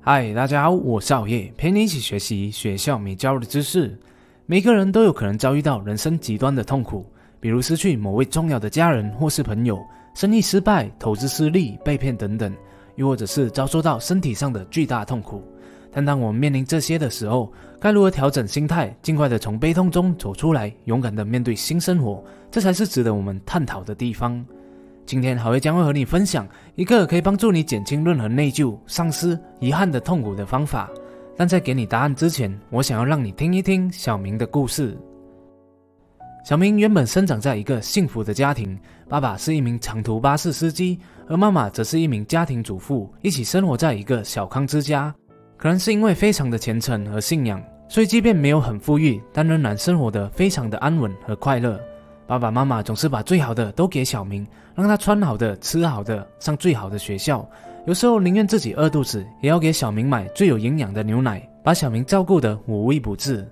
嗨，大家好，我是熬夜，陪你一起学习学校没教的知识。每个人都有可能遭遇到人生极端的痛苦，比如失去某位重要的家人或是朋友，生意失败、投资失利、被骗等等，又或者是遭受到身体上的巨大痛苦。但当我们面临这些的时候，该如何调整心态，尽快的从悲痛中走出来，勇敢的面对新生活？这才是值得我们探讨的地方。今天，好味将会和你分享一个可以帮助你减轻任何内疚、丧失、遗憾的痛苦的方法。但在给你答案之前，我想要让你听一听小明的故事。小明原本生长在一个幸福的家庭，爸爸是一名长途巴士司机，而妈妈则是一名家庭主妇，一起生活在一个小康之家。可能是因为非常的虔诚和信仰，所以即便没有很富裕，但仍然生活的非常的安稳和快乐。爸爸妈妈总是把最好的都给小明，让他穿好的、吃好的、上最好的学校。有时候宁愿自己饿肚子，也要给小明买最有营养的牛奶，把小明照顾得无微不至。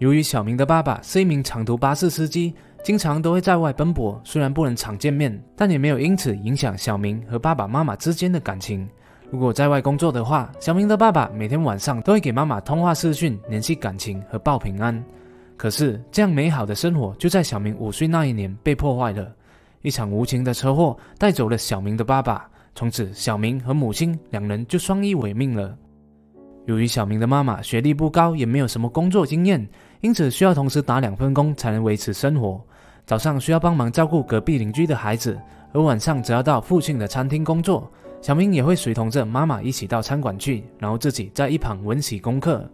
由于小明的爸爸是一名长途巴士司机，经常都会在外奔波，虽然不能常见面，但也没有因此影响小明和爸爸妈妈之间的感情。如果在外工作的话，小明的爸爸每天晚上都会给妈妈通话视讯，联系感情和报平安。可是，这样美好的生活就在小明五岁那一年被破坏了。一场无情的车祸带走了小明的爸爸，从此小明和母亲两人就相依为命了。由于小明的妈妈学历不高，也没有什么工作经验，因此需要同时打两份工才能维持生活。早上需要帮忙照顾隔壁邻居的孩子，而晚上则要到父亲的餐厅工作。小明也会随同着妈妈一起到餐馆去，然后自己在一旁温习功课。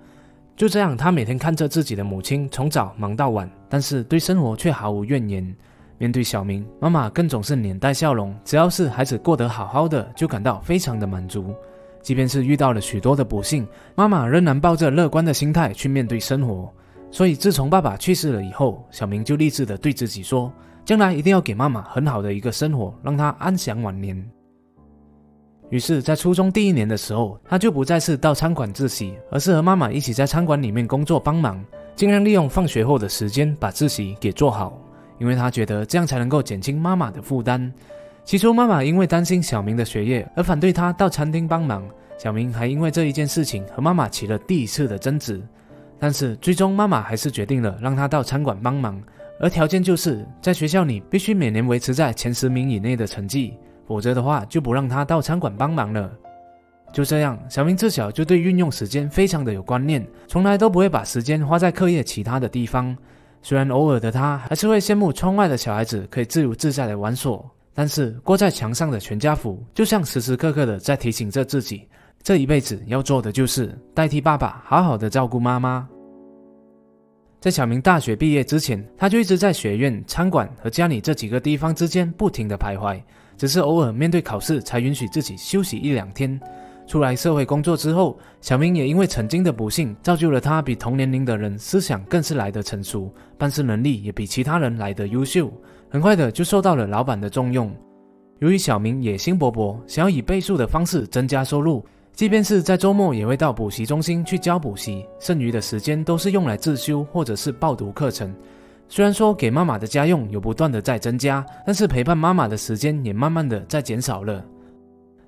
就这样，他每天看着自己的母亲从早忙到晚，但是对生活却毫无怨言。面对小明，妈妈更总是脸带笑容，只要是孩子过得好好的，就感到非常的满足。即便是遇到了许多的不幸，妈妈仍然抱着乐观的心态去面对生活。所以，自从爸爸去世了以后，小明就立志的对自己说，将来一定要给妈妈很好的一个生活，让她安享晚年。于是，在初中第一年的时候，他就不再是到餐馆自习，而是和妈妈一起在餐馆里面工作帮忙，尽量利用放学后的时间把自习给做好，因为他觉得这样才能够减轻妈妈的负担。起初，妈妈因为担心小明的学业而反对他到餐厅帮忙，小明还因为这一件事情和妈妈起了第一次的争执。但是，最终妈妈还是决定了让他到餐馆帮忙，而条件就是在学校里必须每年维持在前十名以内的成绩。否则的话，就不让他到餐馆帮忙了。就这样，小明自小就对运用时间非常的有观念，从来都不会把时间花在课业其他的地方。虽然偶尔的他还是会羡慕窗外的小孩子可以自由自在的玩耍，但是挂在墙上的全家福就像时时刻刻的在提醒着自己，这一辈子要做的就是代替爸爸好好的照顾妈妈。在小明大学毕业之前，他就一直在学院、餐馆和家里这几个地方之间不停的徘徊。只是偶尔面对考试才允许自己休息一两天。出来社会工作之后，小明也因为曾经的不幸，造就了他比同年龄的人思想更是来得成熟，办事能力也比其他人来得优秀。很快的就受到了老板的重用。由于小明野心勃勃，想要以倍数的方式增加收入，即便是在周末也会到补习中心去教补习，剩余的时间都是用来自修或者是报读课程。虽然说给妈妈的家用有不断的在增加，但是陪伴妈妈的时间也慢慢的在减少了。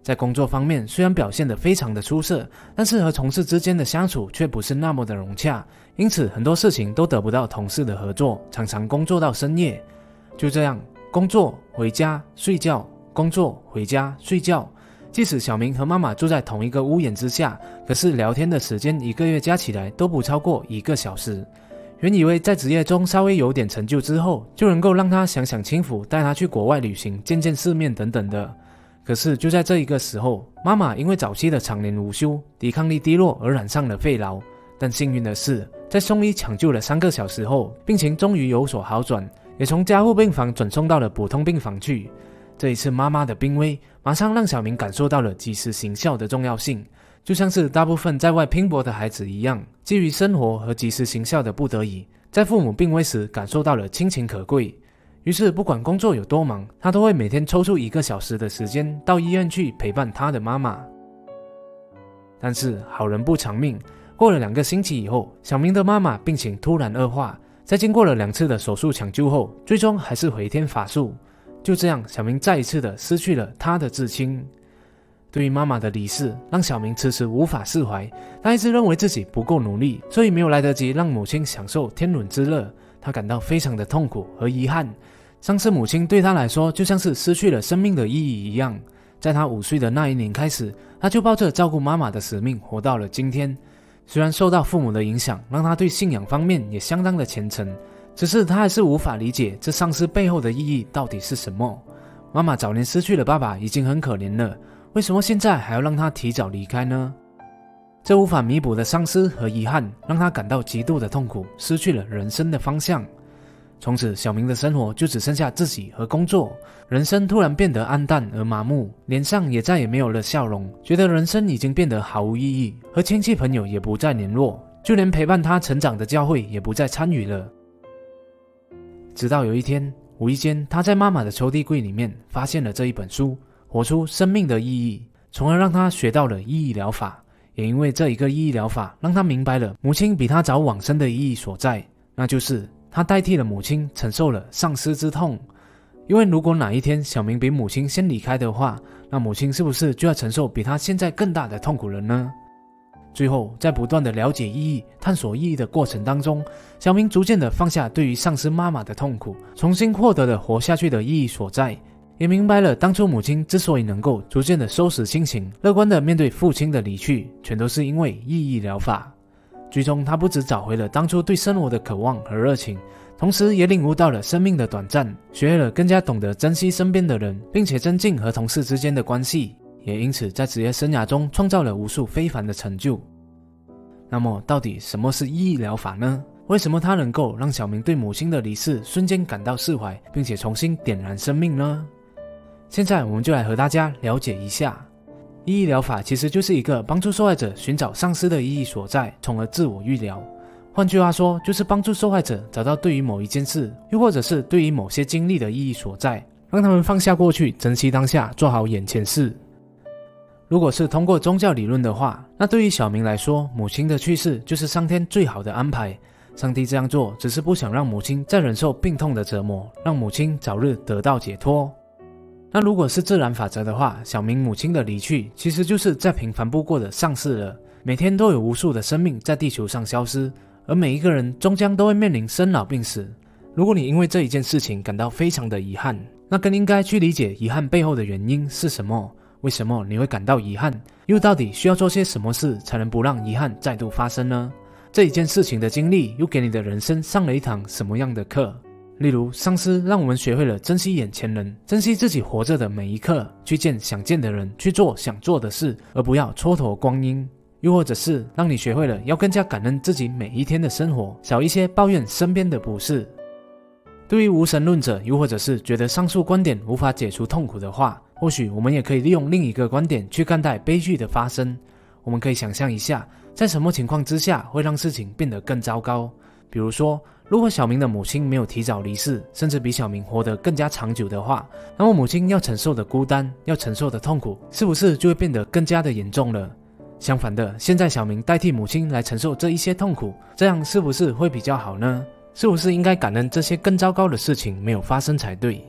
在工作方面，虽然表现得非常的出色，但是和同事之间的相处却不是那么的融洽，因此很多事情都得不到同事的合作，常常工作到深夜。就这样，工作回家睡觉，工作回家睡觉。即使小明和妈妈住在同一个屋檐之下，可是聊天的时间一个月加起来都不超过一个小时。原以为在职业中稍微有点成就之后，就能够让他享享清福，带他去国外旅行，见见世面等等的。可是就在这一个时候，妈妈因为早期的常年无休，抵抗力低落而染上了肺痨。但幸运的是，在送医抢救了三个小时后，病情终于有所好转，也从加护病房转送到了普通病房去。这一次妈妈的病危，马上让小明感受到了及时行孝的重要性。就像是大部分在外拼搏的孩子一样，基于生活和及时行孝的不得已，在父母病危时感受到了亲情可贵。于是，不管工作有多忙，他都会每天抽出一个小时的时间到医院去陪伴他的妈妈。但是好人不长命，过了两个星期以后，小明的妈妈病情突然恶化，在经过了两次的手术抢救后，最终还是回天乏术。就这样，小明再一次的失去了他的至亲。对于妈妈的离世，让小明迟迟无法释怀。他一直认为自己不够努力，所以没有来得及让母亲享受天伦之乐。他感到非常的痛苦和遗憾。丧失母亲对他来说，就像是失去了生命的意义一样。在他五岁的那一年开始，他就抱着照顾妈妈的使命活到了今天。虽然受到父母的影响，让他对信仰方面也相当的虔诚，只是他还是无法理解这丧失背后的意义到底是什么。妈妈早年失去了爸爸，已经很可怜了，为什么现在还要让他提早离开呢？这无法弥补的丧失和遗憾，让他感到极度的痛苦，失去了人生的方向。从此，小明的生活就只剩下自己和工作，人生突然变得暗淡而麻木，脸上也再也没有了笑容，觉得人生已经变得毫无意义，和亲戚朋友也不再联络，就连陪伴他成长的教会也不再参与了。直到有一天，无意间他在妈妈的抽屉柜里面发现了这一本书《活出生命的意义》，从而让他学到了意义疗法。也因为这一个意义疗法，让他明白了母亲比他早往生的意义所在，那就是。他代替了母亲承受了丧失之痛，因为如果哪一天小明比母亲先离开的话，那母亲是不是就要承受比他现在更大的痛苦了呢？最后，在不断的了解意义、探索意义的过程当中，小明逐渐的放下对于丧失妈妈的痛苦，重新获得了活下去的意义所在，也明白了当初母亲之所以能够逐渐的收拾心情，乐观的面对父亲的离去，全都是因为意义疗法。最终，他不止找回了当初对生活的渴望和热情，同时也领悟到了生命的短暂，学会了更加懂得珍惜身边的人，并且增进和同事之间的关系，也因此在职业生涯中创造了无数非凡的成就。那么，到底什么是意义疗法呢？为什么它能够让小明对母亲的离世瞬间感到释怀，并且重新点燃生命呢？现在，我们就来和大家了解一下。意义疗法其实就是一个帮助受害者寻找丧失的意义所在，从而自我愈疗。换句话说，就是帮助受害者找到对于某一件事，又或者是对于某些经历的意义所在，让他们放下过去，珍惜当下，做好眼前事。如果是通过宗教理论的话，那对于小明来说，母亲的去世就是上天最好的安排。上帝这样做，只是不想让母亲再忍受病痛的折磨，让母亲早日得到解脱。那如果是自然法则的话，小明母亲的离去其实就是再平凡不过的丧事了。每天都有无数的生命在地球上消失，而每一个人终将都会面临生老病死。如果你因为这一件事情感到非常的遗憾，那更应该去理解遗憾背后的原因是什么？为什么你会感到遗憾？又到底需要做些什么事才能不让遗憾再度发生呢？这一件事情的经历又给你的人生上了一堂什么样的课？例如，丧尸让我们学会了珍惜眼前人，珍惜自己活着的每一刻，去见想见的人，去做想做的事，而不要蹉跎光阴；又或者是让你学会了要更加感恩自己每一天的生活，少一些抱怨身边的不是。对于无神论者，又或者是觉得上述观点无法解除痛苦的话，或许我们也可以利用另一个观点去看待悲剧的发生。我们可以想象一下，在什么情况之下会让事情变得更糟糕？比如说。如果小明的母亲没有提早离世，甚至比小明活得更加长久的话，那么母亲要承受的孤单、要承受的痛苦，是不是就会变得更加的严重了？相反的，现在小明代替母亲来承受这一些痛苦，这样是不是会比较好呢？是不是应该感恩这些更糟糕的事情没有发生才对？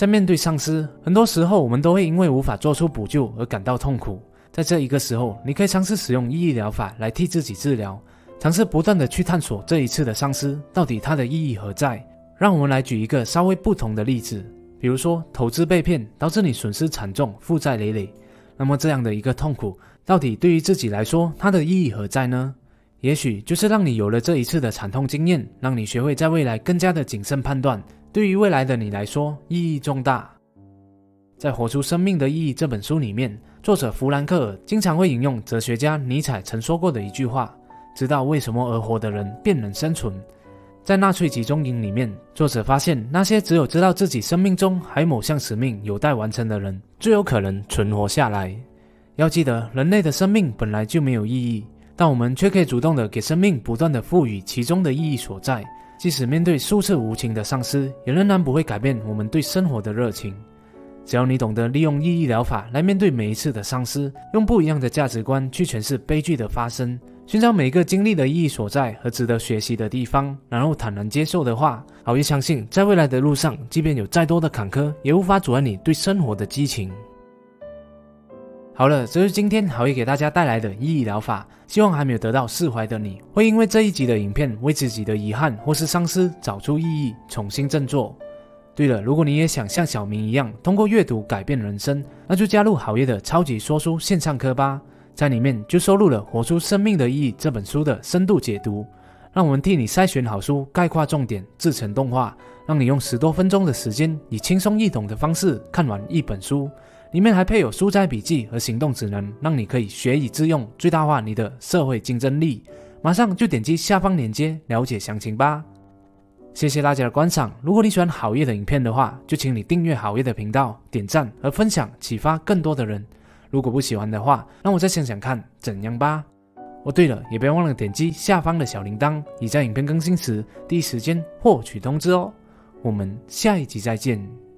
在面对丧尸，很多时候我们都会因为无法做出补救而感到痛苦。在这一个时候，你可以尝试使用意义疗法来替自己治疗。尝试不断的去探索这一次的丧失到底它的意义何在。让我们来举一个稍微不同的例子，比如说投资被骗导致你损失惨重、负债累累，那么这样的一个痛苦，到底对于自己来说它的意义何在呢？也许就是让你有了这一次的惨痛经验，让你学会在未来更加的谨慎判断。对于未来的你来说，意义重大。在《活出生命的意义》这本书里面，作者弗兰克尔经常会引用哲学家尼采曾说过的一句话。知道为什么而活的人便能生存。在纳粹集中营里面，作者发现那些只有知道自己生命中还某项使命有待完成的人，最有可能存活下来。要记得，人类的生命本来就没有意义，但我们却可以主动的给生命不断的赋予其中的意义所在。即使面对数次无情的丧失，也仍然不会改变我们对生活的热情。只要你懂得利用意义疗法来面对每一次的丧失，用不一样的价值观去诠释悲剧的发生。寻找每个经历的意义所在和值得学习的地方，然后坦然接受的话，好爷相信，在未来的路上，即便有再多的坎坷，也无法阻碍你对生活的激情。好了，这是今天好业给大家带来的意义疗法。希望还没有得到释怀的你，会因为这一集的影片为自己的遗憾或是丧失找出意义，重新振作。对了，如果你也想像小明一样通过阅读改变人生，那就加入好业的超级说书线上课吧。在里面就收录了《活出生命的意义》这本书的深度解读，让我们替你筛选好书，概括重点，制成动画，让你用十多分钟的时间，以轻松易懂的方式看完一本书。里面还配有书斋笔记和行动指南，让你可以学以致用，最大化你的社会竞争力。马上就点击下方链接了解详情吧。谢谢大家的观赏。如果你喜欢好业的影片的话，就请你订阅好业的频道，点赞和分享，启发更多的人。如果不喜欢的话，让我再想想看怎样吧。哦，对了，也别忘了点击下方的小铃铛，以在影片更新时第一时间获取通知哦。我们下一集再见。